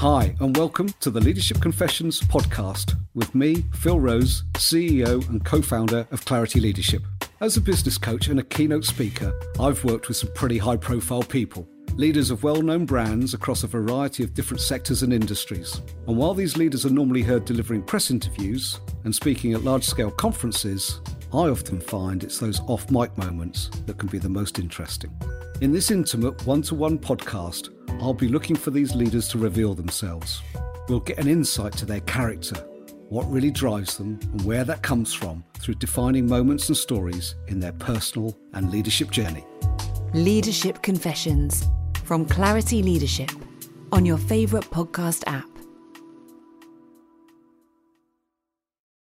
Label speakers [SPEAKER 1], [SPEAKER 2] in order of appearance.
[SPEAKER 1] Hi, and welcome to the Leadership Confessions podcast with me, Phil Rose, CEO and co founder of Clarity Leadership. As a business coach and a keynote speaker, I've worked with some pretty high profile people, leaders of well known brands across a variety of different sectors and industries. And while these leaders are normally heard delivering press interviews and speaking at large scale conferences, I often find it's those off mic moments that can be the most interesting. In this intimate one to one podcast, I'll be looking for these leaders to reveal themselves. We'll get an insight to their character, what really drives them, and where that comes from through defining moments and stories in their personal and leadership journey.
[SPEAKER 2] Leadership Confessions from Clarity Leadership on your favourite podcast app.